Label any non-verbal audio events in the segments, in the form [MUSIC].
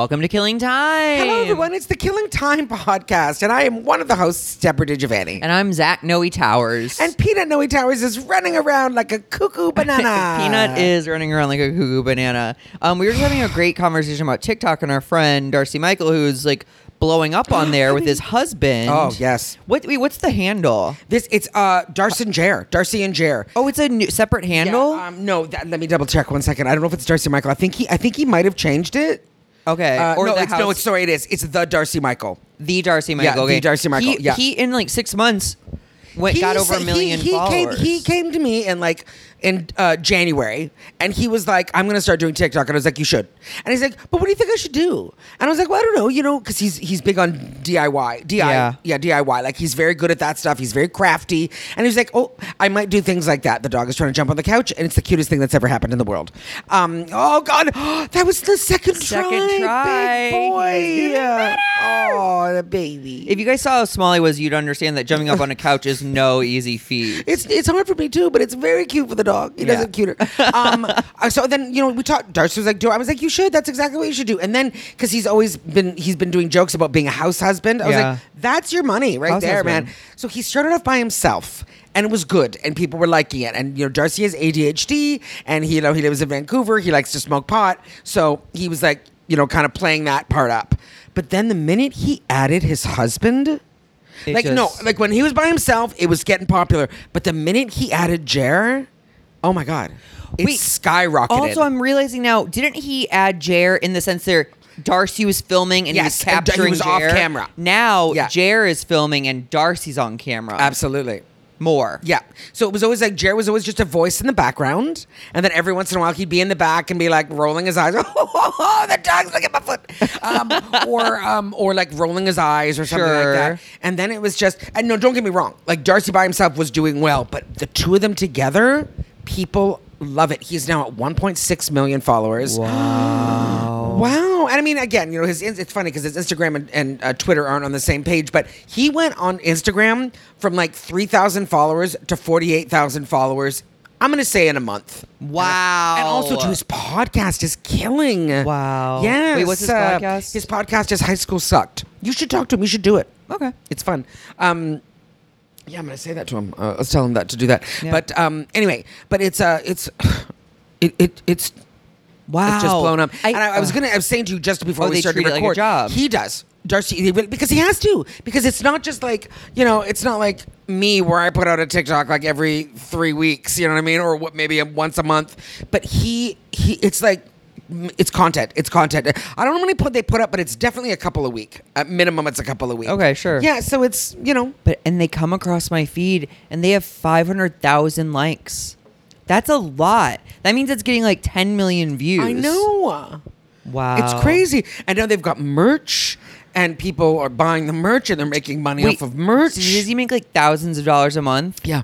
Welcome to Killing Time. Hello, everyone. It's the Killing Time podcast, and I am one of the hosts, Deborah DiGiovanni. And I'm Zach Noe Towers. And Peanut Noe Towers is running around like a cuckoo [LAUGHS] banana. Peanut is running around like a cuckoo banana. Um, we were just having a great conversation about TikTok and our friend Darcy Michael, who's like blowing up on there with his [GASPS] husband. Oh, yes. What? Wait, what's the handle? This it's uh Darcy and Jer. Darcy and Jer. Oh, it's a new, separate handle. Yeah, um, no, that, let me double check one second. I don't know if it's Darcy Michael. I think he I think he might have changed it. Okay. Uh, or no, the it's, house, no, it's sorry, it is. It's the Darcy Michael. the Darcy Michael. the okay. Darcy Michael, He, yeah. he in like six months went got over a million he, he followers. Came, he came to me and like in uh, January, and he was like, "I'm to start doing TikTok," and I was like, "You should." And he's like, "But what do you think I should do?" And I was like, "Well, I don't know, you know, because he's he's big on DIY, DIY, Yeah. yeah, DIY. Like he's very good at that stuff. He's very crafty." And he's like, "Oh, I might do things like that." The dog is trying to jump on the couch, and it's the cutest thing that's ever happened in the world. Um, oh God, [GASPS] that was the second, Second try, try. big boy. Better. Oh, the baby. if you guys saw how small he was, you'd understand that jumping up on a couch is no easy feat. It's it's hard for me too, but it's very cute for the dog. He does Yeah. it cuter. [LAUGHS] Um, uh, so then you know we talked. Darcy was like, "Do I was like, you should. That's exactly what you should do." And then because he's always been he's been doing jokes about being a house husband. I was Yeah. like, "That's your money right House there, husband. man." So he started off by himself. And it was good, and people were liking it. And you know, Darcy has ADHD, and he, you know, he lives in Vancouver. He likes to smoke pot, so he was like, you know, kind of playing that part up. But then the minute he added his husband, It like no, like when he was by himself, it was getting popular. But the minute he added Jer, oh my god, it Wait, skyrocketed. Also, I'm realizing now, didn't he add Jer in the sense there Darcy was filming and Yes, he was and he capturing was off camera. Now Yeah. Jer is filming and Darcy's on camera. absolutely. More. Yeah. So it was always like Jer was always just a voice in the background, and then every once in a while he'd be in the back and be like rolling his eyes. [LAUGHS] Oh, the dog's looking at my foot, um, [LAUGHS] or um, or like rolling his eyes or something Sure. like that. And then it was just, and no, don't get me wrong. Like Darcy by himself was doing well, but the two of them together, people love it. He's now at 1.6 million followers. Wow. [GASPS] Wow. And I mean, again, you know, his it's funny because his Instagram and, and uh, Twitter aren't on the same page, but he went on Instagram from like 3,000 followers to 48,000 followers. I'm going to say in a month. Wow. And also to his podcast is killing. Wow. Yes. Wait, what's his uh, podcast? His podcast is High School Sucked. You should talk to him. You should do it. Okay. It's fun. Um, yeah, I'm gonna say that to him. Uh, let's tell him that to do that. Yeah. But um, anyway, but it's uh, it's [SIGHS] it, it it's Wow. it's just blown up. and I, I was uh, gonna I was saying to you just before Oh, we they started to it like job. He does. Darcy, because he has to. Because it's not just like you know, it's not like me where I put out a TikTok like every three weeks. You know what I mean, or what maybe once a month. But he he, it's like. It's content. It's content. I don't know how many put they put up, but it's definitely a couple a week. At minimum, it's a couple a week. Okay, sure. Yeah, so it's you know But and they come across my feed and they have 500,000 likes. That's a lot. That means it's getting like 10 million views. I know. Wow. It's crazy. And now they've got merch, and people are buying the merch, and they're making money Wait, off of merch. So does he make like thousands of dollars a month? yeah.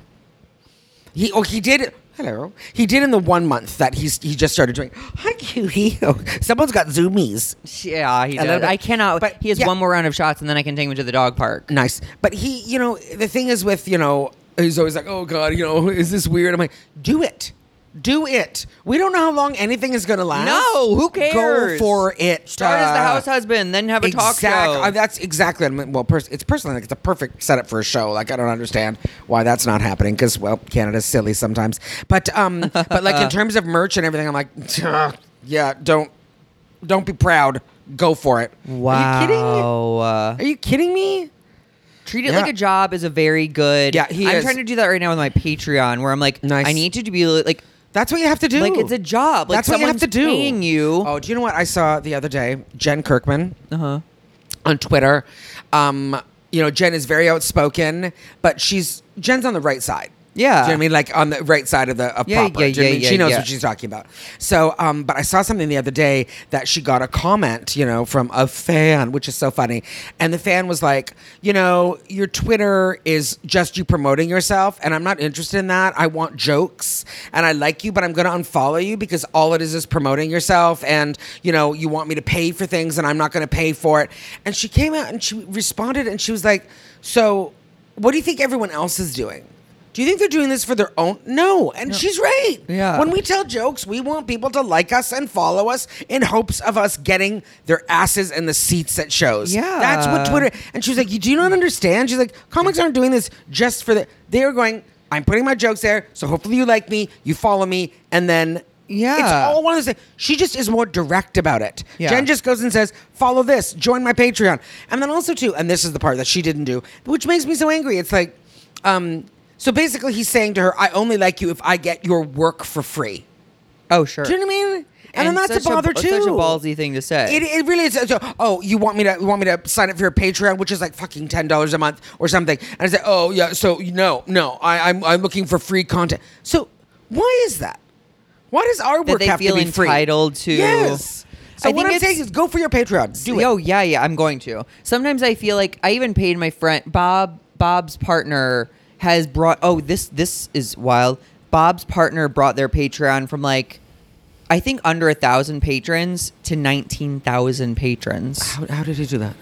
He oh he did. Hello. He did in the one month that he's he just started doing. Hi, cutie. Oh, [LAUGHS] someone's got zoomies. Yeah, he A little does. bit. I cannot. But, he has yeah. one more round of shots and then I can take him to the dog park. Nice. But he, you know, the thing is with you know, he's always like, oh god, you know, is this weird? I'm like, do it. Do it. We don't know how long anything is going to last. No, who cares? Go for it. Start as the Uh, house husband, then have a talk Exact- show. uh, that's exactly. I mean, well, pers- it's personally like it's a perfect setup for a show. Like I don't understand why that's not happening because well, Canada's silly sometimes. But um, [LAUGHS] but like in terms of merch and everything, I'm like, yeah, don't don't be proud. Go for it. wow. Are you kidding? Uh, Are you kidding me? treat it Yeah. like a job is a very good. Yeah, he I'm is. trying to do that right now with my Patreon, where I'm like, Nice. I need to be like, That's what you have to do. like it's a job. Like That's what you have someone's to do. Paying you. Oh, do you know what I saw the other day? Jen Kirkman. Uh huh. on Twitter. Um, you know, Jen is very outspoken, but she's Jen's on the right side. Yeah. Do you know what I mean? Like on the right side of the of Yeah, proper. yeah, Do you know what I yeah, mean? she knows what she's talking about. So, um, but I saw something the other day that she got a comment, you know, from a fan, which is so funny. And the fan was like, you know, your Twitter is just you promoting yourself, and I'm not interested in that. I want jokes, and I like you, but I'm going to unfollow you because all it is is promoting yourself, and you know, you want me to pay for things, and I'm not going to pay for it. And she came out and she responded, and she was like, so. What do you think everyone else is doing? Do you think they're doing this for their own? No, and she's right. Yeah. When we tell jokes, we want people to like us and follow us in hopes of us getting their asses in the seats at shows. Yeah. That's what Twitter. And she was like, do "You do not understand." She's like, "Comics aren't doing this just for the. They are going. I'm putting my jokes there, so hopefully you like me, you follow me, and then." Yeah. It's all one of those things. She just is more direct about it. Yeah. Jen just goes and says, follow this, join my Patreon. And then also, too, and this is the part that she didn't do, which makes me so angry. It's like, um, so basically he's saying to her, I only like you if I get your work for free. Oh, sure. Do you know what I mean? And, then that's such a bother too. Such a ballsy thing to say. It, it really is. So, oh, you want me to you want me to sign up for your Patreon, which is like fucking ten dollars a month or something? And I say, oh yeah, so no, no, I, I'm I'm looking for free content. So why is that? Why does our That work they have feel to be free? entitled to- Yes. So I what I'm saying is, go for your Patreon. Do it. Oh yeah, yeah, I'm going to. Sometimes I feel like I even paid my friend Bob. Bob's partner has brought. Oh, this this is wild. Bob's partner brought their Patreon from like, I think under a thousand patrons to nineteen thousand patrons. How, how did he do that?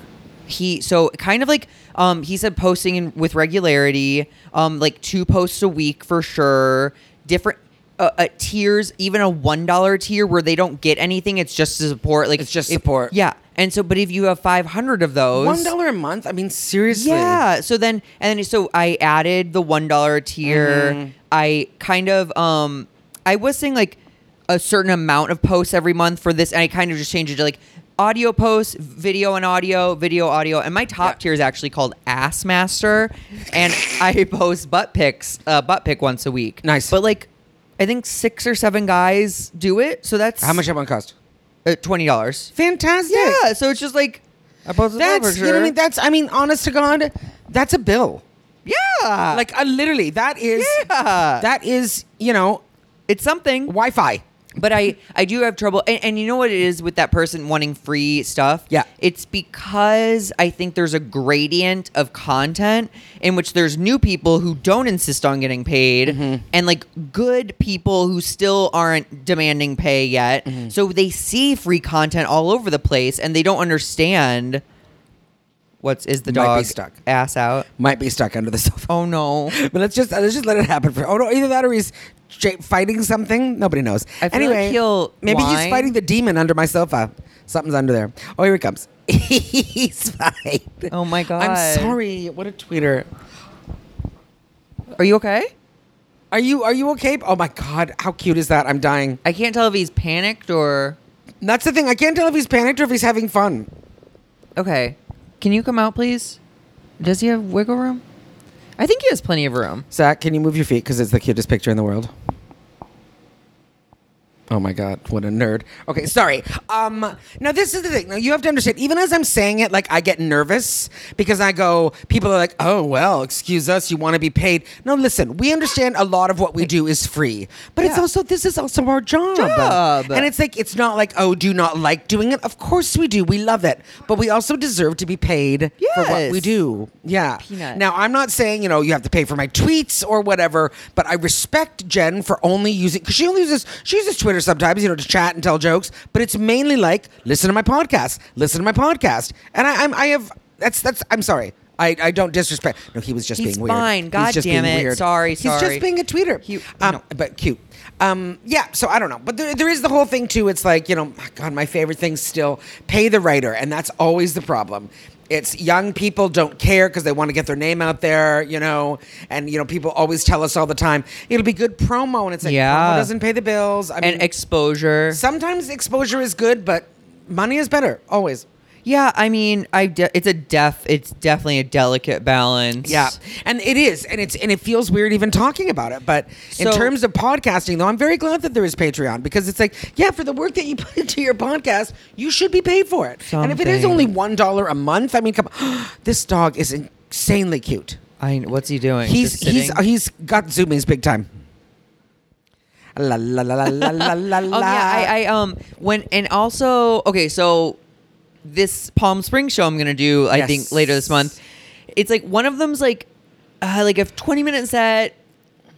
he so kind of like um he said posting in, with regularity um like two posts a week for sure different uh, uh, tiers even a one dollar tier where they don't get anything it's just to support like It's just if- support. yeah and so but if you have 500 of those One dollar a month? I mean, seriously. yeah so then and then so i added the one dollar tier Mm-hmm. i kind of um i was saying like a certain amount of posts every month for this and i kind of just changed it to like audio posts video and audio video audio and my top Yeah. tier is actually called ass master and i post butt pics uh butt pic once a week Nice. but like i think six or seven guys do it so that's How much that one cost? uh, $20 Fantastic. yeah so it's just like i posted that That's for you know what I sure. mean. That's I mean, honest to God, that's a bill. yeah Like uh, literally, that is Yeah. that is you know it's something Wi-Fi. But I, I do have trouble, and, and you know what it is with that person wanting free stuff. Yeah. it's because I think there's a gradient of content in which there's new people who don't insist on getting paid, Mm-hmm. and like good people who still aren't demanding pay yet. Mm-hmm. So they see free content all over the place, and they don't understand what's is the Might be dog stuck. ass out. Might be stuck under the sofa. Oh no! [LAUGHS] But let's just let's just let it happen for. Oh no, either that or he's fighting something. Nobody knows. I feel anyway, like he'll maybe he's fighting the demon under my sofa. Something's under there. Oh, here he comes. [LAUGHS] he's fine. Oh my god! I'm sorry. What a tweeter. Are you okay? Are you are you okay? Oh my god, how cute is that? I'm dying. I can't tell if he's panicked or That's the thing. I can't tell if he's panicked or if he's having fun. Okay. Can you come out, please? Does he have wiggle room? I think he has plenty of room. Zach, can you move your feet because it's the cutest picture in the world? Oh my god, what a nerd. Okay, sorry. Um now this is the thing. Now you have to understand, even as I'm saying it, like I get nervous because I go, people are like, oh well, excuse us, you want to be paid. No, listen, we understand a lot of what we do is free. But it's also this is also our job. Job. And it's like it's not like, oh, do not like doing it? Of course we do. We love it. But we also deserve to be paid for what we do. Yeah. Peanut. Now I'm not saying you know you have to pay for my tweets or whatever, but I respect Jen for only using because she only uses she uses Twitter sometimes you know to chat and tell jokes, but it's mainly like listen to my podcast, listen to my podcast, and I, I'm I have that's that's I'm sorry. I, I don't disrespect. No, he was just He's being weird. fine. He's God just damn being it. weird. Sorry, He's just being a tweeter. Cute. Um, No. but cute. Um, yeah, so I don't know, but there, there is the whole thing too. It's like you know, God, my favorite thing still pay the writer, and that's always the problem. It's young people don't care because they want to get their name out there, you know, and you know people always tell us all the time it'll be good promo, and it's like Yeah. promo doesn't pay the bills. I mean, And exposure. sometimes exposure is good, but money is better always. Yeah, I mean, I de- it's a def it's definitely a delicate balance. Yeah, and it is, and it's and it feels weird even talking about it. But in terms of podcasting, though, I'm very glad that there is Patreon because it's like, yeah, for the work that you [LAUGHS] put into your podcast, you should be paid for it. And if it is only one dollar a month, I mean, come on, [GASPS] this dog is insanely cute. I what's he doing? He's he's he's got zoomies big time. La la la la la la la. [LAUGHS] Um, yeah, I, I um when and also okay, so this Palm Springs show I'm gonna do I Yes. think later this month. It's like one of them's like uh, like a 20 minute set,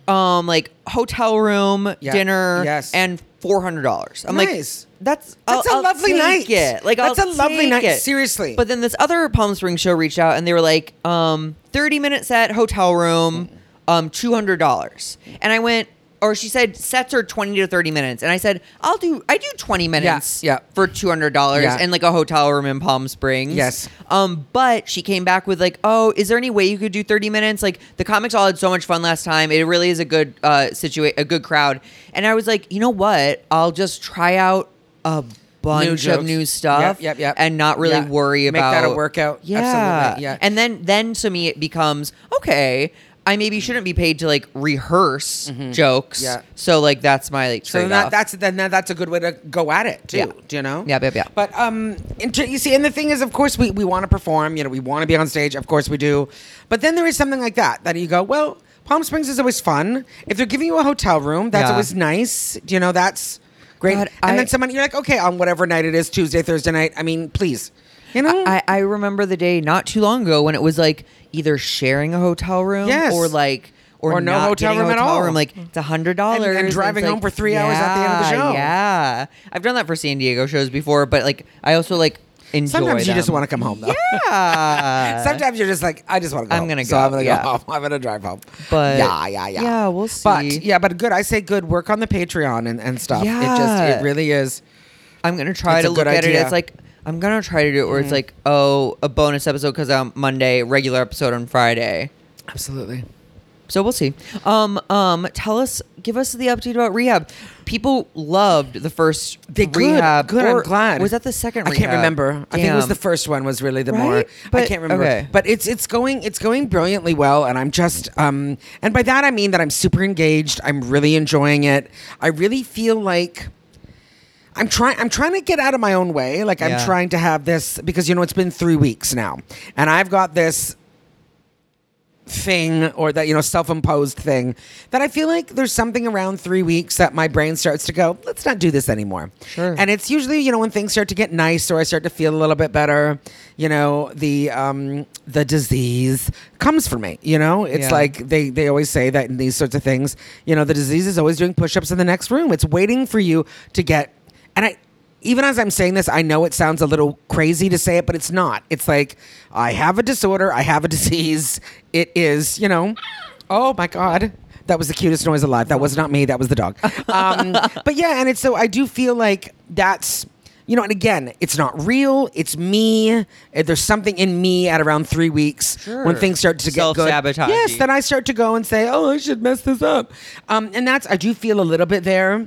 um like hotel room, Yeah. dinner, Yes. and four hundred dollars. I'm Nice. like that's That's I'll- a lovely night. It. Like That's I'll a lovely night. it. Seriously. But then this other Palm Springs show reached out and they were like, um, 30 minute set, hotel room. um, two hundred dollars. And I went, or she said sets are twenty to thirty minutes, and I said I'll do I do twenty minutes yeah. for two hundred dollars Yeah. and like a hotel room in Palm Springs. Yes. Um, but she came back with like, oh, is there any way you could do thirty minutes? Like the comics all had so much fun last time. It really is a good uh situa- a good crowd. And I was like, you know what? I'll just try out a bunch of new stuff Yep, yep, yep. and not really Yeah. worry Make about that a workout. Yeah. Absolutely. Yeah. And then then to me it becomes okay. I maybe shouldn't be paid to like rehearse jokes. Mm-hmm. Yeah. So like that's my like So that, that's then that- that's a good way to go at it too. Yeah. Do you know? Yeah, yeah, yeah. But um, you see, and the thing is, of course, we we want to perform. You know, we want to be on stage. Of course, we do. But then there is something like that that you go, well, Palm Springs is always fun. If they're giving you a hotel room, that's Yeah. always nice. You know, that's great. God, and I- then someone you're like, okay, on whatever night it is, Tuesday, Thursday night. I mean, please. You know, I, I remember the day not too long ago when it was like either sharing a hotel room Yes. or like or, Or no not hotel getting a room at hotel all. Room. Like mm-hmm. it's a hundred dollars And- and driving home for three hours at the end of the show. Yeah, I've done that for San Diego shows before, but like I also like enjoy. It. Sometimes you just want to come home though. Yeah. [LAUGHS] Sometimes you're just like, I just want to go. I'm home. gonna So go, I'm gonna yeah. go home. [LAUGHS] I'm gonna drive home. But- yeah, yeah, yeah. yeah, we'll But see. yeah, but good. I say good. Work on the Patreon and, and stuff. It just Yeah. it really is. I'm gonna try It's to a look good at it. idea. It's like I'm gonna try to do it where Mm-hmm. it's like oh a bonus episode because on Monday, regular episode on Friday. Absolutely. So we'll see. Um, um, tell us, give us the update about rehab. People loved the first They good. rehab. Good. or I'm glad. Was that the second? I can't rehab? remember. I think it was Damn. the first one was really the Right? more. I But- can't remember. okay. But it's it's going it's going brilliantly well, and I'm just um and by that I mean that I'm super engaged. I'm really enjoying it. I really feel like. I'm trying. I'm trying to get out of my own way. Like I'm Yeah. trying to have this because you know it's been three weeks now, and I've got this thing or that you know self-imposed thing that I feel like there's something around three weeks that my brain starts to go, let's not do this anymore. Sure. And it's usually you know when things start to get nice or I start to feel a little bit better, you know the um, the disease comes for me. You know it's Yeah. like they they always say that in these sorts of things, you know the disease is always doing push-ups in the next room. It's waiting for you to get and I even as I'm saying this, I know it sounds a little crazy to say it, but it's not. It's like I have a disorder, I have a [LAUGHS] disease. It is, you know, oh my god. That was the cutest noise alive. That was not me. That was the dog. Um, [LAUGHS] but yeah, and it's so I do feel like that's you know, and again, it's not real. It's me. Uh, There's something in me at around three weeks Sure. when things start to get good. Self-sabotage-y. Yes, then I start to go and say, "Oh, I should mess this up," um, and that's I do feel a little bit there.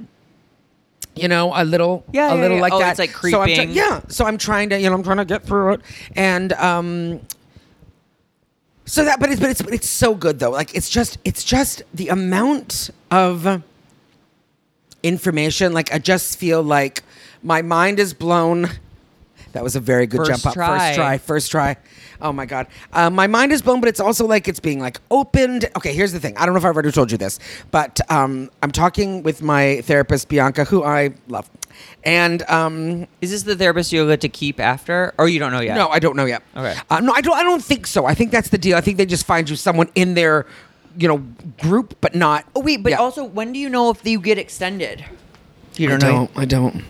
You know, a little, Yeah, a yeah, little yeah. like Oh, that. it's, like, So I'm try- creeping. yeah, so I'm trying to, you know, I'm trying to get through it, and um, so that, but it's, but it's, but it's so good though. Like it's just, it's just the amount of information. Like I just feel like my mind is blown. That was a very good First jump up. try. First try. First try. Oh my god. Uh, my mind is blown, but it's also like it's being like opened. Okay, here's the thing. I don't know if I've already told you this, but um, I'm talking with my therapist Bianca, who I love, and um, Is this the therapist you'll get to keep after, or you don't know yet? no, I don't know yet. Okay. Uh, no, I don't. I don't think so. I think that's the deal. I think they just find you someone in their, you know, group, but not. Oh wait, but Yeah. also, when do you know if you get extended? You I don't know. don't. I don't.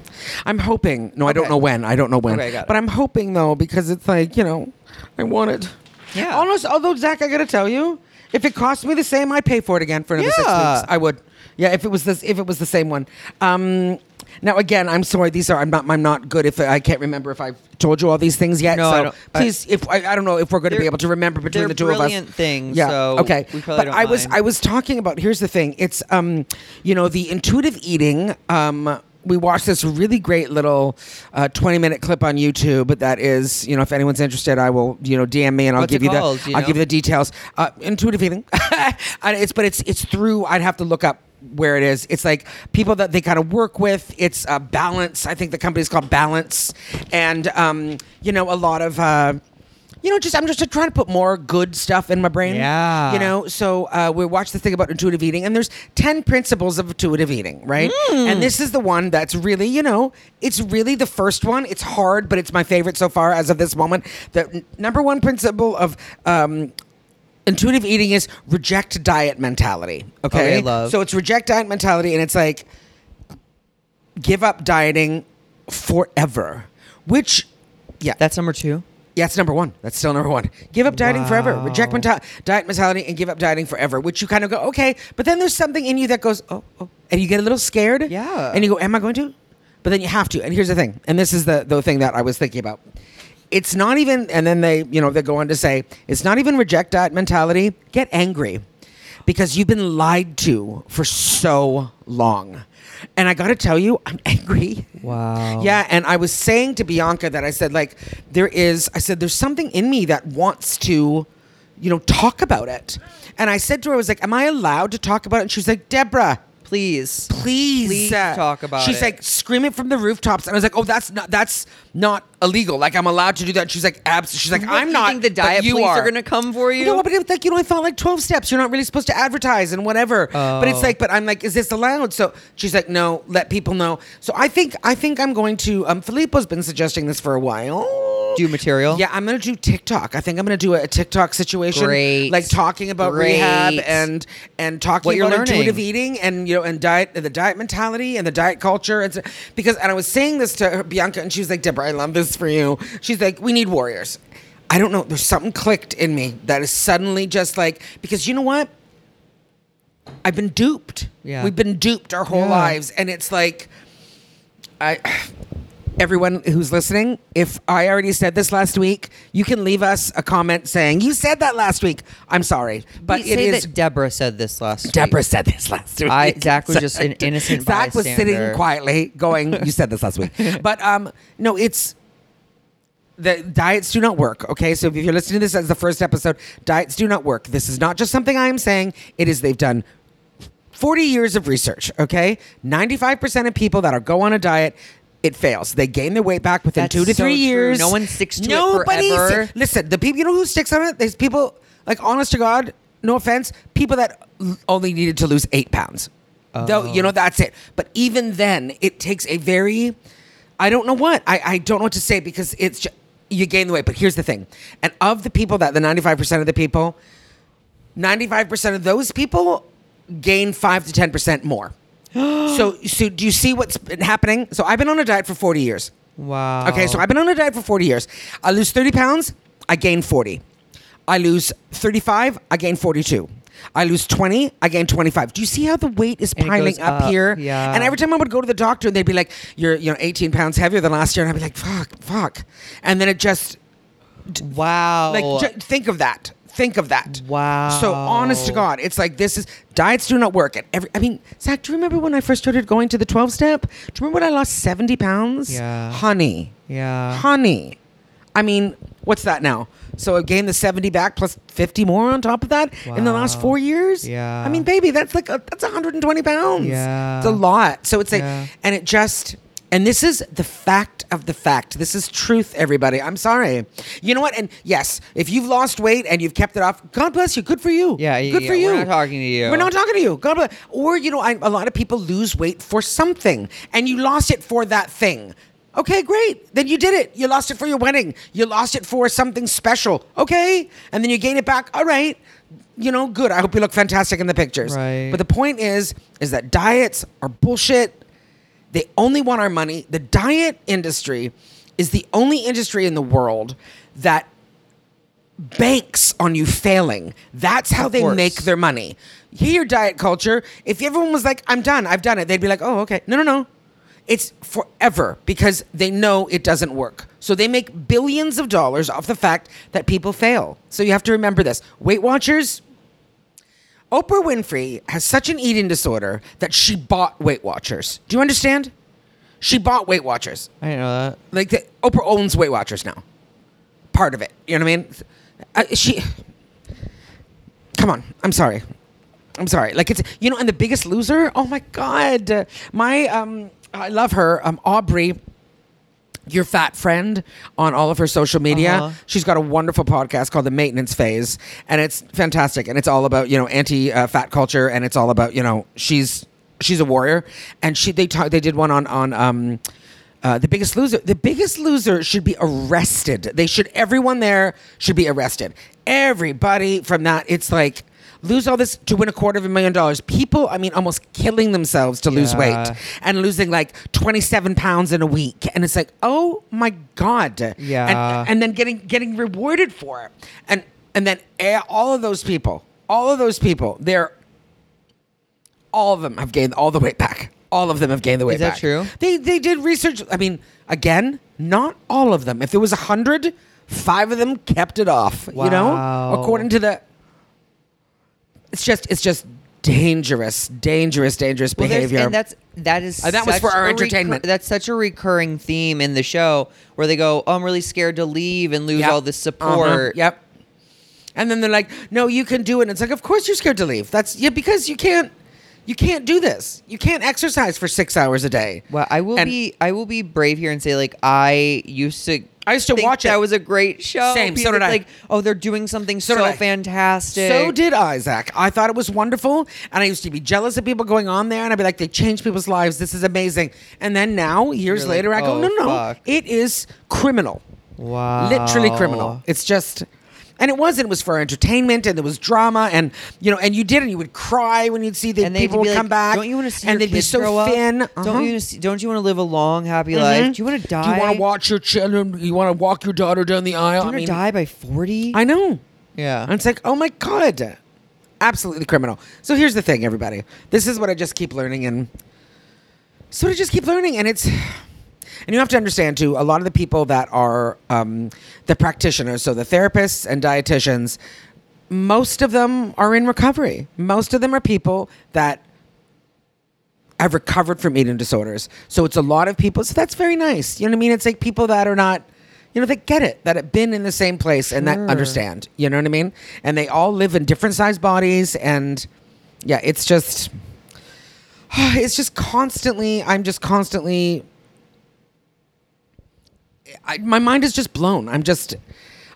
I'm hoping. No, I don't know when. I don't know when. Okay, got it. but I'm hoping though because it's like you know, I want it. Yeah. Almost. Although Zach, I gotta tell you, if it cost me the same, I'd pay for it again for another six Yeah. weeks. I would. Yeah, if it was this, if it was the same one. Um, now again, I'm sorry. These are. I'm not. I'm not good. If I can't remember if I've told you all these things yet. No, so I don't- please, if I, I don't know if we're going to be able to remember between the two of us. brilliant things, Yeah. so okay. we probably but I was. mind. I was talking about. Here's the thing. It's um, you know, the intuitive eating. Um, we watched this really great little uh, 20 minute clip on YouTube that is, you know, if anyone's interested, I will, you know, DM me and I'll What's give you the called? Do you I'll know? give you the details. Uh, intuitive eating. [LAUGHS] it's but it's it's through I'd have to look up where it is. It's like people that they kind of work with. It's uh, Balance. I think the company's called Balance. And um, you know, a lot of uh you know, just I'm just trying to put more good stuff in my brain. Yeah. You know, so uh, we watched the thing about intuitive eating, and there's ten principles of intuitive eating, right? And this is the one that's really, you know, it's really the first one. It's hard, but it's my favorite so far as of this moment. The n- number one principle of um, intuitive eating is reject diet mentality. Okay, Okay, love. So it's reject diet mentality, and it's like give up dieting forever, which, yeah, That's number two. Yeah, it's number one. That's still number one. Give up dieting forever. Reject menta- diet mentality and give up dieting forever. Which you kind of go, okay, but then there's something in you that goes, oh, oh, and you get a little scared. Yeah. And you go, am I going to? But then you have to. And here's the thing. And this is the the thing that I was thinking about. It's not even. And then they, you know, they go on to say, it's not even reject diet mentality. Get angry, because you've been lied to for so long. And I got to tell you, I'm [LAUGHS] angry. Wow. Yeah, and I was saying to Bianca that I said like there is I said there's something in me that wants to you know talk about it. And I said to her I was like am I allowed to talk about it? And she was like Deborah Please. Please, Please uh," talk about She's it. like, screaming from the rooftops, and I was like, "Oh, that's not that's not illegal. Like, I'm allowed to do that." She's like, "Abs." She's like, What, "I'm you not." think the but diet you police are, gonna come for you? No, but it, like you know, I thought like 12 steps. You're not really supposed to advertise and whatever. But it's Oh. like, but I'm like, is this allowed? So she's like, no, let people know. So I think I think I'm going to. Um, Filippo's been suggesting this for a while. Do material? Yeah, I'm gonna do TikTok. I think I'm gonna do a TikTok situation, Great. like talking about rehab and and talking What about learning. intuitive eating and you know and diet the diet mentality and the diet culture. It's because and I was saying this to her, Bianca and she was like, Deborah, I love this for you. She's like, we need warriors. I don't know. There's something clicked in me that is suddenly just like because you know what. I've been duped. Yeah. We've been duped our whole Yeah. lives, and it's like, I everyone who's listening, if I already said this last week, you can leave us a comment saying you said that last week. I'm sorry, but it is. Deborah said this last week. Deborah said this last week. I- Zach was just an [LAUGHS] innocent Zach was sitting quietly, going, "You said this last week," [LAUGHS] but um, no, it's the diets do not work. Okay, so if you're listening to this as the first episode, diets do not work. This is not just something I am saying. It is they've done 40 years of research, okay? 95% of people that are go on a diet, it fails. They gain their weight back within That's two to so three true. years. No one sticks to it forever. si- Listen, the people, you know who sticks on it? There's people, like, honest to God, no offense, people that l- only needed to lose eight pounds. Though, you oh. know, that's it. But even then, it takes a very, I don't know what. I, I don't know what to say because it's just, you gain the weight. But here's the thing. And of the people that, the 95% of the people, 95% of those people gain 5 to 10% more. [GASPS] so so do you see what's been happening? So I've been on a diet for 40 years. Wow. Okay, so I've been on a diet for 40 years. I lose 30 pounds, I gain 40. I lose 35, I gain 42. I lose 20, I gain 25. Do you see how the weight is And piling up, up, here? yeah. And every time I would go to the doctor, and they'd be like, "You're, you know, 18 pounds heavier than last year," and I'd be like, "Fuck, fuck," and then it just Wow. like think of that. Think of that. Wow. So honest to God, it's like this is diets do not work. At every, I mean, Zach, do you remember when I first started going to the 12 step? Do you remember when I lost 70 pounds? Yeah. Honey. yeah. Honey. I mean, what's that now? So I gained the 70 back plus 50 more on top of that in the last four years? Yeah. I mean, baby, that's like, a, that's 120 pounds. Yeah. It's a lot. So it's like, Yeah. and it just, and this is the fact of the fact. This is truth, everybody. I'm sorry. You know what? And yes, if you've lost weight and you've kept it off, God bless you. Good for you. Yeah, Good yeah, for you. we're not talking to you. We're not talking to you. God bless. Or, you know, I, a lot of people lose weight for something and you lost it for that thing. Okay, great. Then you did it. You lost it for your wedding. You lost it for something special. Okay. And then you gain it back. All right. You know, good. I hope you look fantastic in the pictures. Right. But the point is, is that diets are bullshit. They only want our money. The diet industry is the only industry in the world that banks on you failing. That's how they make their money. Here, diet culture, if everyone was like, I'm done, I've done it, they'd be like, oh, okay. No, no, no. It's forever because they know it doesn't work. So they make billions of dollars off the fact that people fail. So you have to remember this. Weight Watchers, Oprah Winfrey has such an eating disorder that she bought Weight Watchers. Do you understand? She bought Weight Watchers. I didn't know that. Like the, Oprah owns Weight Watchers now. Part of it. You know what I mean? Uh, she. Come on. I'm sorry. I'm sorry. Like it's you know, and the Biggest Loser. Oh my God, Uh, my um, I love her. Um, Aubrey. Your fat friend on all of her social media. Uh-huh. She's got a wonderful podcast called The Maintenance Phase, and it's fantastic. And it's all about you know anti uh, fat culture, and it's all about you know she's she's a warrior, and she they talk, they did one on on um, uh, the Biggest Loser. The Biggest Loser should be arrested. They should everyone there should be arrested. Everybody from that. It's like lose all this to win a quarter of a million dollars. People, I mean, almost killing themselves to lose weight and losing like 27 pounds in a week. And it's like, oh my God. Yeah. And, and then getting getting rewarded for it. And and then all of those people, all of those people, they're all of them have gained all the weight back. All of them have gained the weight Is that back. true? They they did research. I mean, again, not all of them. If it was a hundred, five of them kept it off. You know, Wow. according to the. It's just it's just dangerous, dangerous, dangerous Well, behavior. and that's that is Uh, that was for our a recur- entertainment. that's such a recurring theme in the show where they go, oh, "I'm really scared to leave and lose Yep. all this Uh-huh. support." Yep. And then they're like, "No, you can do it." And it's like, "Of course you're scared to leave. That's yeah, because you can't, you can't do this. You can't exercise for six hours a day." Well, I will And- be I will be brave here and say like I used to I used to watch it. That was a great show. Same, so did I. Like, oh, they're doing something So so, fantastic. So did Isaac. I thought it was wonderful, and I used to be jealous of people going on there, and I'd be like, "They changed people's lives. This is amazing." And then now, years You're like, later, I go, "Oh, "No, no, no, fuck." it is criminal, Wow. literally criminal. It's just." And it wasn't. It was for entertainment, and there was drama, and you know, and you did, and you would cry when you'd see the people would like, come back. Don't you want to see and they'd be so grow up? thin. Uh-huh. Don't you? See, don't you want to live a long, happy life? Do you want to die? Do you want to watch your children? You want to walk your daughter down the aisle? Do you I want mean, to die by forty? I know. yeah. And it's like, oh my god, absolutely criminal. So here's the thing, everybody. This is what I just keep learning, and so I just keep learning, and it's. And you have to understand too, a lot of the people that are um, the practitioners, so the therapists and dietitians, most of them are in recovery. Most of them are people that have recovered from eating disorders. So it's a lot of people. So that's very nice. You know what I mean? It's like people that are not, you know, that get it, that have been in the same place and that Sure. understand. You know what I mean? And they all live in different sized bodies. And yeah, it's just, [SIGHS] it's just constantly, I'm just constantly, I, my mind is just blown. I'm just,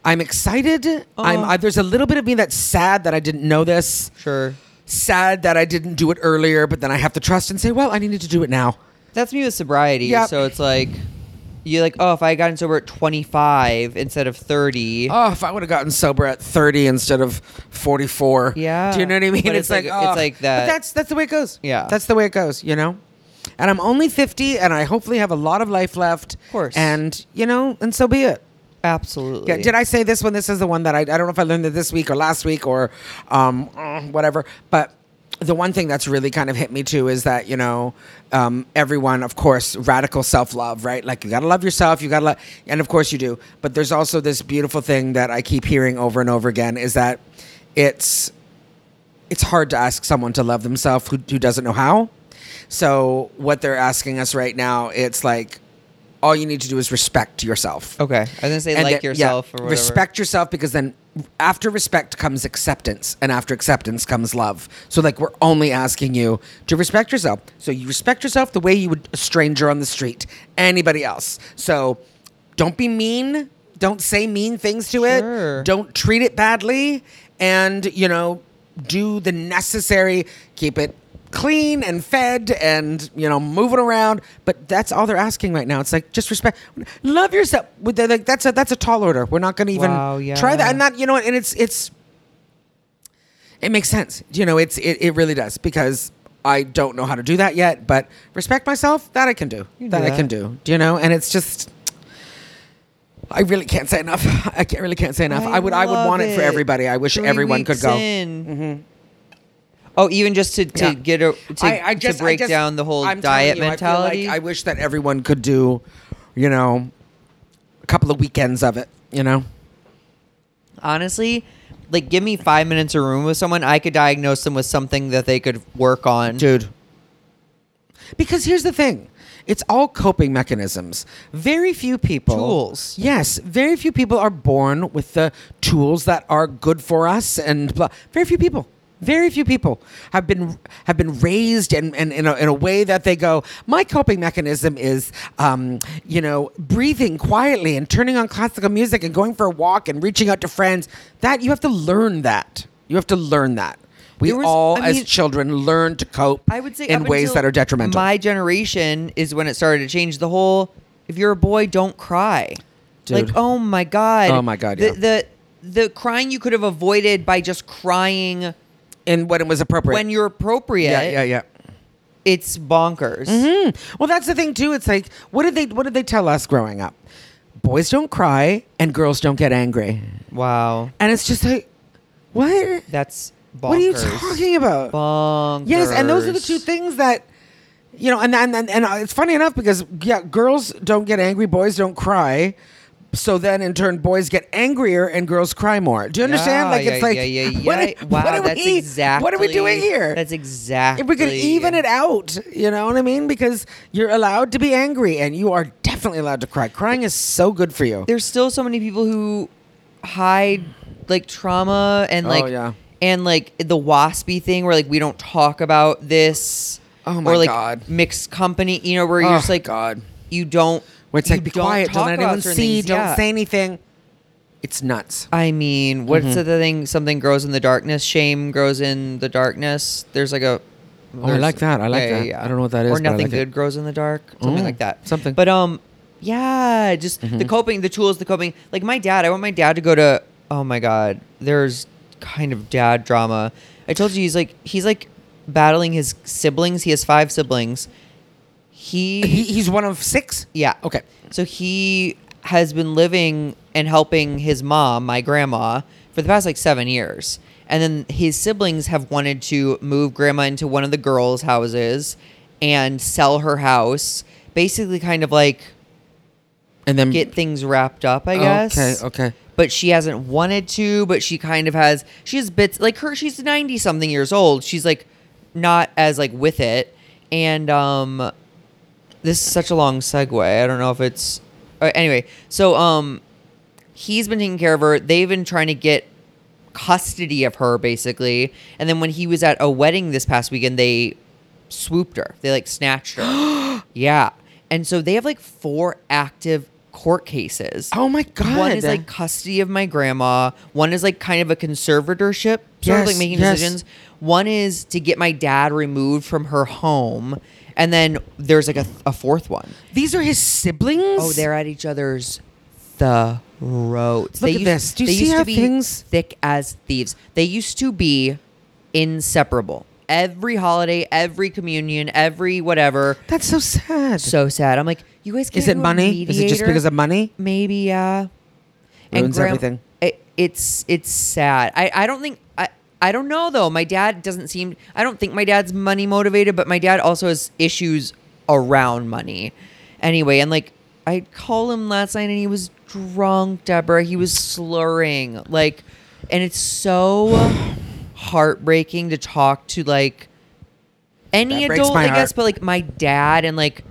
I'm excited. I'm, Oh. I, there's a little bit of me that's sad that I didn't know this Sure. sad that I didn't do it earlier, but then I have to trust and say, well, I needed to do it now. That's me with sobriety. Yep. So it's like you're like, oh, if I got sober at 25 instead of 30. Oh, if I would have gotten sober at 30 instead of 44. Yeah. Do you know what I mean? But it's like- oh. it's like that- But that's that's the way it goes. Yeah. That's the way it goes, you know? And I'm only 50 and I hopefully have a lot of life left. Of course. And, you know, and so be it. Absolutely. Yeah, did I say this one? This is the one that I, I don't know if I learned it this week or last week or um, uh, whatever. But the one thing that's really kind of hit me too is that, you know, um, everyone, of course, radical self love, right? Like you got to love yourself. You got to love, and of course you do. But there's also this beautiful thing that I keep hearing over and over again is that it's it's hard to ask someone to love themselves who, who doesn't know how. So what they're asking us right now, it's like all you need to do is respect yourself. Okay. I was to say And like that- yourself yeah, or whatever. Respect yourself because then after respect comes acceptance, and after acceptance comes love. So, like, we're only asking you to respect yourself. So, you respect yourself the way you would a stranger on the street, anybody else. So, don't be mean. Don't say mean things to Sure. it. Don't treat it badly. And, you know, do the necessary, keep it clean and fed and you know moving around but that's all they're asking right now it's like just respect love yourself like that's a that's a tall order we're not going to even Wow, try that yeah. and not you know and it's it's it makes sense you know it's it, it really does because i don't know how to do that yet but respect myself that i can do that i that. can do do you know and it's just I really can't say enough. [LAUGHS] I can't, really can't say enough. I, I would I would want it for everybody. I wish Three everyone could go. Mm-hmm. Oh, even just to, to Yeah. get a to, I, I just, to break I just, down the whole I'm diet you, I feel like mentality. I, wish that everyone could do, you know, a couple of weekends of it. You know, Honestly, like give me five minutes of room with someone, I could diagnose them with something that they could work on. dude. Because here's the thing. It's all coping mechanisms. Very few people Tools. Yes, very few people are born with the tools that are good for us and blah. Very few people. Very few people have been have been raised and in, in, a, in a way that they go. My coping mechanism is, um, you know, breathing quietly and turning on classical music and going for a walk and reaching out to friends. That you have to learn that. You have to learn that. We was- all, I as mean- children, learn to cope. I would say in ways that are detrimental. My generation is when it started to change. The whole if you're a boy, don't cry. Dude. Like oh my god. Oh my God, The yeah. the the crying you could have avoided by just crying And when it was appropriate. when you're appropriate, yeah, yeah, yeah. it's bonkers. Hmm. Well, that's the thing too. It's like, what did they what did they tell us growing up? Boys don't cry and girls don't get angry. Wow, And it's just like, what? that's bonkers. What are you talking about? Bonkers. Yes, and those are the two things that you know, and and and, and it's funny enough because yeah, girls don't get angry, boys don't cry. So then, in turn, boys get angrier and girls cry more. Do you understand? Yeah, like yeah, it's like, yeah, what are- wow, what are that's we, exactly. What are we doing here? That's exactly. if we could even it out, you know what I mean? Because you're allowed to be angry and you are definitely allowed to cry. Crying is so good for you. There's still so many people who hide like trauma and Oh, like yeah. and like the waspy thing where like we don't talk about this. Oh, my or like God. mixed company, you know, where you're Oh, just like God. you don't. Where it's you like, be don't quiet, don't let about anyone certain see, things, don't yeah. say anything. It's nuts. I mean, what's Mm-hmm. the thing? Something grows in the darkness. Shame grows in the darkness. There's like a. Oh, I there's- like that. I like that. I don't know what that is, Or but I nothing like it. good grows in the dark. Something Mm, like that. something. But um, yeah, just the coping, the tools, the coping. Like my dad, I want my dad to go to. Oh my god, there's kind of dad drama. I told you he's like he's like battling his siblings. He has five siblings. He, he's one of six? Yeah. Okay. So he has been living and helping his mom, my grandma, for the past like seven years. And then his siblings have wanted to move grandma into one of the girls' houses and sell her house. Basically, kind of like And then get things wrapped up, I guess. Okay, okay. But she hasn't wanted to, but she kind of has. She has bits like her. She's ninety something years old. She's like not as like with it. And um, this is such a long segue. I don't know if it's uh, anyway. So um, he's been taking care of her. They've been trying to get custody of her basically. And then when he was at a wedding this past weekend, they swooped her. They like snatched her. [GASPS] yeah. And so they have like four active court cases. Oh my god. One is like custody of my grandma. One is like kind of a conservatorship, sort of like making yes. decisions. One is to get my dad removed from her home. And then there's like a, a fourth one. These are his siblings? Oh, they're at each other's throats. Look they at used, this. Do you see how things- thick as thieves? They used to be inseparable. Every holiday, every communion, every whatever. That's so sad. So sad. I'm like, you guys. is it money? Is it just because of money? Maybe, yeah. Ruins everything. It, it's it's sad. I, I don't think I don't know though. My dad doesn't seem. I don't think my dad's money motivated, but my dad also has issues around money. Anyway, and like I called him last night, and he was drunk. Deborah, he was slurring like, and it's so heartbreaking to talk to like any adult, I guess, but like my dad and like.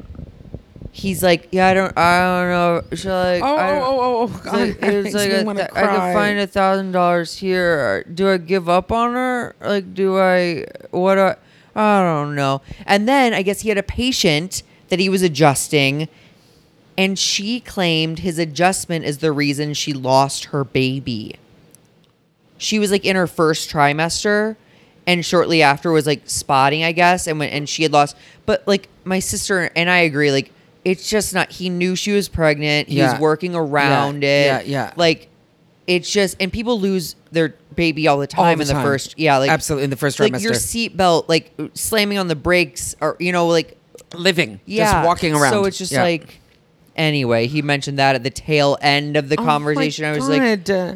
He's like, yeah, I don't, I don't know. She's like, Oh, I oh, oh, oh, it's God. [LAUGHS] like, it's makes like a th- I could find a thousand dollars here. Do I give up on her? Like, do I? What? Do I, I don't know. And then I guess he had a patient that he was adjusting, and she claimed his adjustment is the reason she lost her baby. She was like in her first trimester, and shortly after was like spotting, I guess, and when and she had lost. But like my sister and I agree, like it's just not. He knew she was pregnant. He Yeah. was working around Yeah, it. yeah, yeah. Like it's just, and people lose their baby all the time the in the time. first. Yeah, like Absolutely, in the first like your seatbelt, like slamming on the brakes, or you know, like Living. yeah, Just walking around. So it's just Yeah. like. Anyway, he mentioned that at the tail end of the Oh my conversation. I was like.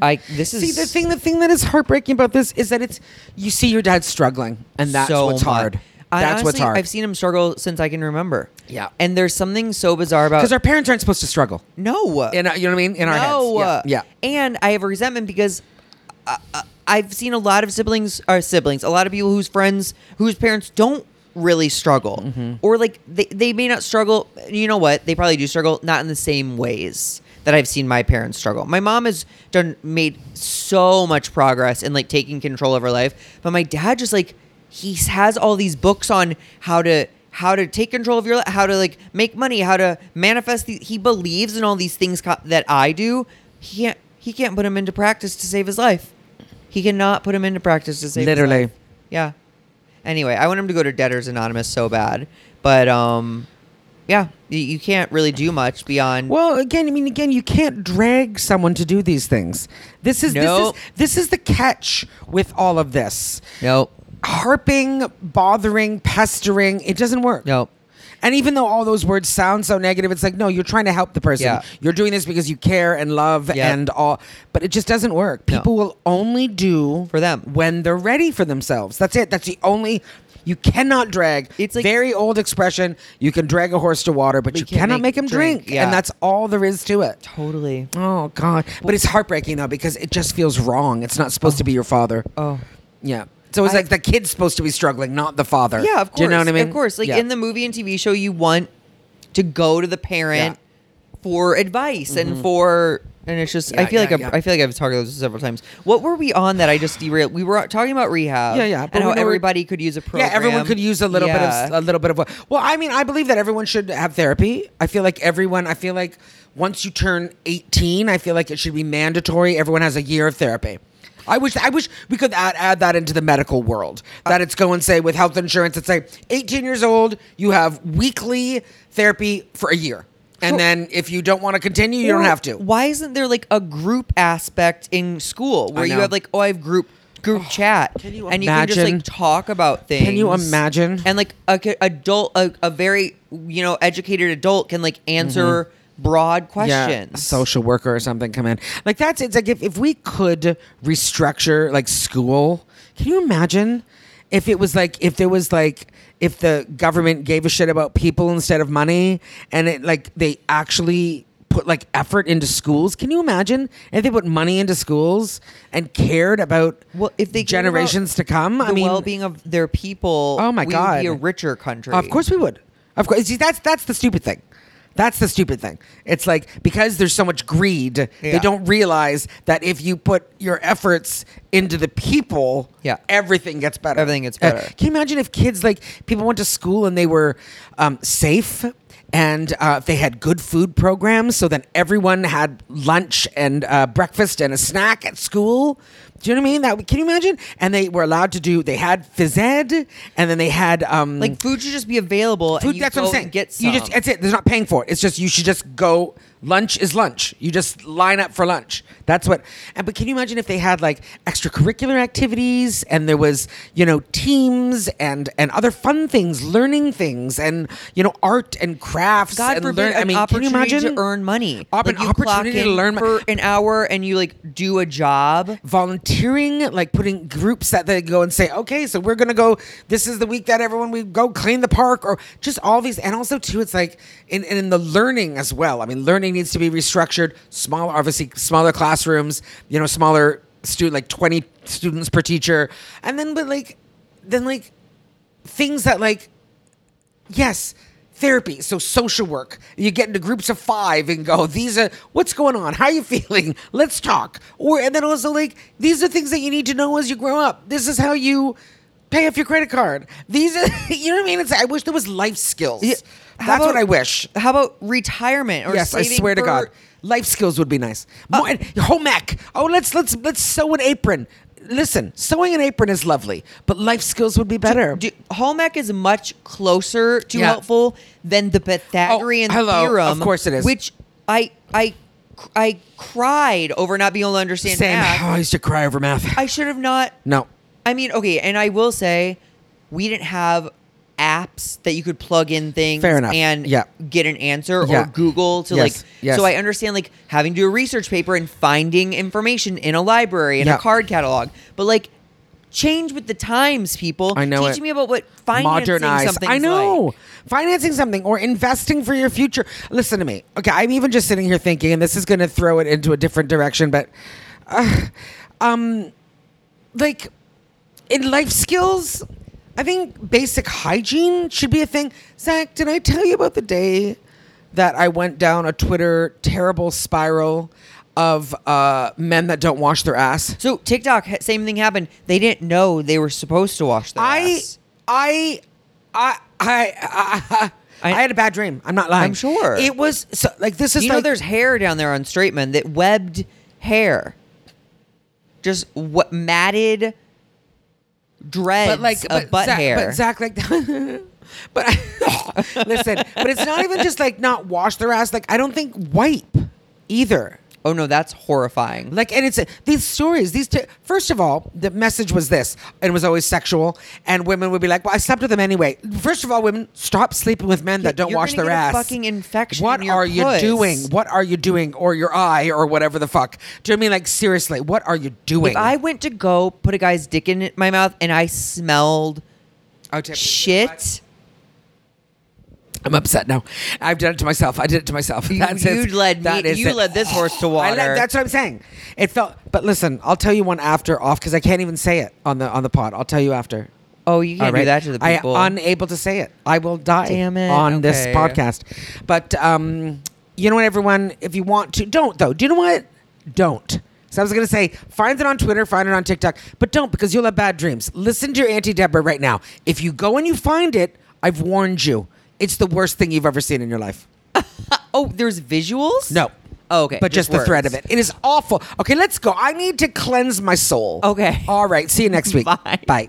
I this is See the thing. The thing that is heartbreaking about this is that it's you see your dad struggling, and that's so what's much. I That's what's honestly- hard. I've seen him struggle since I can remember. Yeah. and there's something so bizarre about Because our parents aren't supposed to struggle. no, In, you know what I mean? In our no, heads. Yeah. yeah. And I have a resentment because uh, uh, I've seen a lot of siblings, or siblings, a lot of people whose friends, whose parents don't really struggle, Mm-hmm. or like they, they may not struggle. You know what? They probably do struggle, not in the same ways that I've seen my parents struggle. My mom has done made so much progress in like taking control of her life, but my dad just like he has all these books on how to how to take control of your life, how to like make money, how to manifest. The, he believes in all these things co- that I do. He can't. He can't put them into practice to save his life. He cannot put them into practice to save. his Literally. Yeah. Anyway, I want him to go to Debtors Anonymous so bad, but um, yeah, you, you can't really do much beyond. Well, again, I mean, again, you can't drag someone to do these things. This is Nope. this is this is the catch with all of this. nope. Harping, bothering, pestering, it doesn't work. No. And even though all those words sound so negative, it's like, no, you're trying to help the person. Yeah. You're doing this because you care and love Yeah. and all, but it just doesn't work. No. People will only do For them. when they're ready for themselves. That's it. That's the only. You cannot drag. It's like- very old expression. You can drag a horse to water, but you, cannot make make him drink. drink. Yeah. And that's all there is to it. Totally. Oh God! But it's heartbreaking though because it just feels wrong. It's not supposed to be your father. Oh. Yeah. So it's I- like the kid's supposed to be struggling, not the father. Yeah, of course. Do you know what I mean? Of course. Like Yeah. in the movie and TV show, you want to go to the parent for advice and mm-hmm. for and it's just I Yeah, feel like yeah, I've, yeah. I feel like I've talked about this several times. What were we on that I just derailed? We were talking about rehab. Yeah, yeah, but And how we everybody could use a program. Yeah, everyone could use a little Yeah. bit of a little bit of what. Well, I mean, I believe that everyone should have therapy. I feel like everyone. I feel like once you turn eighteen, I feel like it should be mandatory. Everyone has a year of therapy. I wish I wish we could add, add that into the medical world. That it's go and say with health insurance, it's like 18 years old, you have weekly therapy for a year. And then if you don't want to continue, you don't have to. Why isn't there like a group aspect in school where you have like, oh, I have group group oh, chat, can you and you can just like talk about things. Can you imagine? And like a adult, a, a very you know educated adult can like answer mm-hmm. Broad questions. Yeah, a social worker or something come in. Like that's it's like if, if we could restructure like school, can you imagine if it was like if there was like if the government gave a shit about people instead of money and it like they actually put like effort into schools. Can you imagine if they put money into schools and cared about Well, if they generations to come? the I mean, well-being of their people. Oh my God. be a richer country. Of course we would. Of course. See, that's that's the stupid thing. That's the stupid thing. It's like because there's so much greed, they don't realize that if you put your efforts into the people, Yeah. everything gets better. Everything gets Uh, better. can you imagine if kids like people went to school and they were um, safe and uh, they had good food programs, so then everyone had lunch and uh, breakfast and a snack at school. Do you know what I mean? That can you imagine? And they were allowed to do. They had phys ed, and then they had um, like food should just be available. food. and you That's what I'm saying. Get some. You just that's it. There's not paying for it. It's just you should just go. Lunch is lunch. You just line up for lunch. That's what. And but can you imagine if they had like extracurricular activities and there was you know teams and and other fun things, learning things, and you know art and crafts. God and forbid learn, I mean, can you opportunity imagine to earn money. Op- like an opportunity to learn for an hour and you like do a job. Volunteering, like putting groups that they go and say, okay, so we're gonna go. This is the week that everyone we go clean the park, or just all these. And also too, it's like in in the learning as well. I mean, learning needs to be restructured. Smaller, obviously, smaller classrooms. You know, smaller student, like twenty students per teacher, and then but like, then like things that like yes therapy so social work. You get into groups of five and go these are what's going on? How are you feeling? Let's talk. Or and then also like these are things that you need to know as you grow up. This is how you pay off your credit card. These are [LAUGHS] you know what i mean? It's i wish there was life skills. Yeah. That's what i wish. How about retirement or yes i swear to god. Life skills would be nice. More, uh, home ec. Oh let's let's let's sew an apron listen sewing an apron is lovely but life skills would be better Do, home ec is much closer to Yeah. helpful than the Pythagorean Oh, hello. theorem. Of course it is. Which I I I cried over not being able to understand same math. oh, i used to cry over math I should have not. no I mean, okay, and I will say, we didn't have apps that you could plug in things Fair enough. and Yeah. get an answer Yeah. or Google to Yes. like. Yes. So I understand like having to do a research paper and finding information in a library and Yeah. a card catalog, but like. Change with the times, people. I know Teach it. me about what financing modernize. something. I know. Financing something or investing for your future. Listen to me. Okay, I'm even just sitting here thinking, and this is going to throw it into a different direction, but, uh, [SIGHS] um, like, in life skills, I think basic hygiene should be a thing. Zach, did I tell you about the day that I went down a Twitter terrible spiral of uh, men that don't wash their ass? So TikTok, same thing happened. They didn't know they were supposed to wash their I, ass. I, I, I, I, I, had a bad dream. I'm not lying. I'm sure. it was so, like this is you know, there's hair down there on straight men that webbed hair, just what matted dreads but like of but butt Zach, hair. But Zach, like, [LAUGHS] but [LAUGHS] listen, but it's not even just like not wash their ass. Like I don't think wipe either. Oh no, that's horrifying. Like, and it's these stories. These t- first of all, the message was this, and it was always sexual. And women would be like, "Well, I slept with them anyway." First of all, women stop sleeping with men that don't you're wash gonna their get a ass. fucking infection What in your are you puss. doing? What are you doing? Or your eye, or whatever the fuck. Do you know what I mean like seriously? What are you doing? If I went to go put a guy's dick in my mouth and I smelled Oh, Tiffany, shit, I'm upset now. I've done it to myself. I did it to myself. You- That's you it. led me- you it. led this horse to water. led- that's what I'm saying. It felt. But listen, I'll tell you one after off because I can't even say it on the on the pod. I'll tell you after. oh, you can't right? do that to the people. I am unable to say it. I will die Damn it. on this podcast. But um, you know what, everyone? If you want to, don't though. Do you know what? Don't. So I was gonna say, find it on Twitter, find it on TikTok, but don't because you'll have bad dreams. Listen to your Auntie Deborah right now. If you go and you find it, I've warned you. It's the worst thing you've ever seen in your life. [LAUGHS] oh, there's visuals. No. Oh, okay, But just, just the threat of it. It is awful. Okay, let's go. I need to cleanse my soul. Okay. All right. See you next week. [LAUGHS] Bye. Bye.